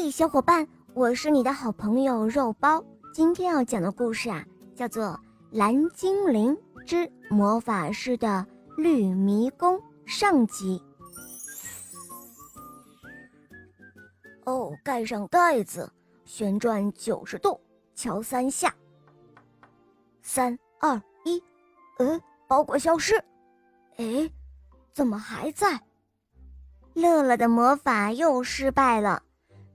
嘿，小伙伴，我是你的好朋友肉包。今天要讲的故事啊，叫做《蓝精灵之魔法师的绿迷宫》上集。哦，盖上盖子，旋转九十度，敲三下。三二一，呃，包裹消失。哎，怎么还在？乐乐的魔法又失败了。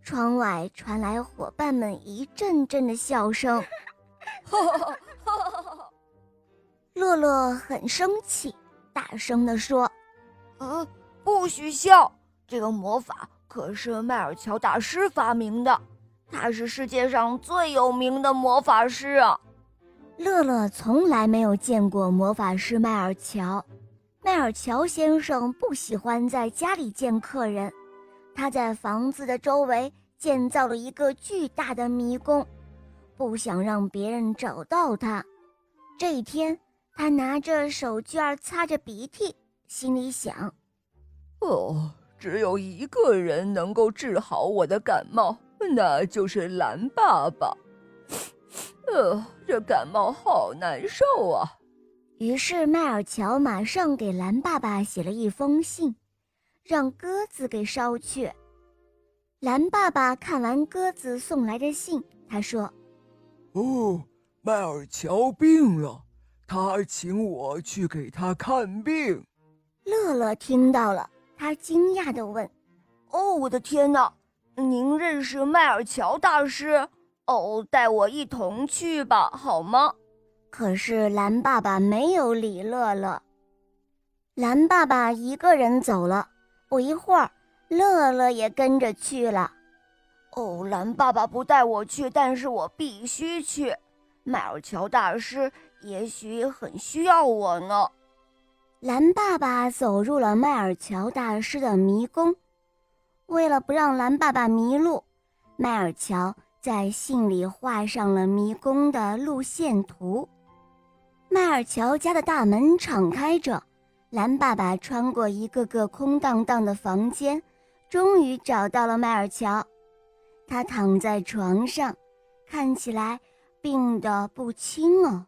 窗外传来伙伴们一阵阵的笑声，乐乐很生气，大声地说：“嗯，不许笑！这个魔法可是麦尔乔大师发明的，他是世界上最有名的魔法师啊！”乐乐从来没有见过魔法师麦尔乔，麦尔乔先生不喜欢在家里见客人。他在房子的周围建造了一个巨大的迷宫，不想让别人找到他。这一天，他拿着手绢擦着鼻涕，心里想：“哦，只有一个人能够治好我的感冒，那就是蓝爸爸。呃，这感冒好难受啊。”于是，麦尔乔马上给蓝爸爸写了一封信。让鸽子给捎去。蓝爸爸看完鸽子送来的信，他说：“哦，迈尔乔病了，他请我去给他看病。”乐乐听到了，他惊讶地问：“哦，我的天哪！您认识迈尔乔大师？哦，带我一同去吧，好吗？”可是蓝爸爸没有理乐乐。蓝爸爸一个人走了。不一会儿，乐乐也跟着去了。哦，蓝爸爸不带我去，但是我必须去。麦尔乔大师也许很需要我呢。蓝爸爸走入了麦尔乔大师的迷宫。为了不让蓝爸爸迷路，麦尔乔在信里画上了迷宫的路线图。麦尔乔家的大门敞开着。蓝爸爸穿过一个个空荡荡的房间，终于找到了迈尔乔。他躺在床上，看起来病得不轻哦。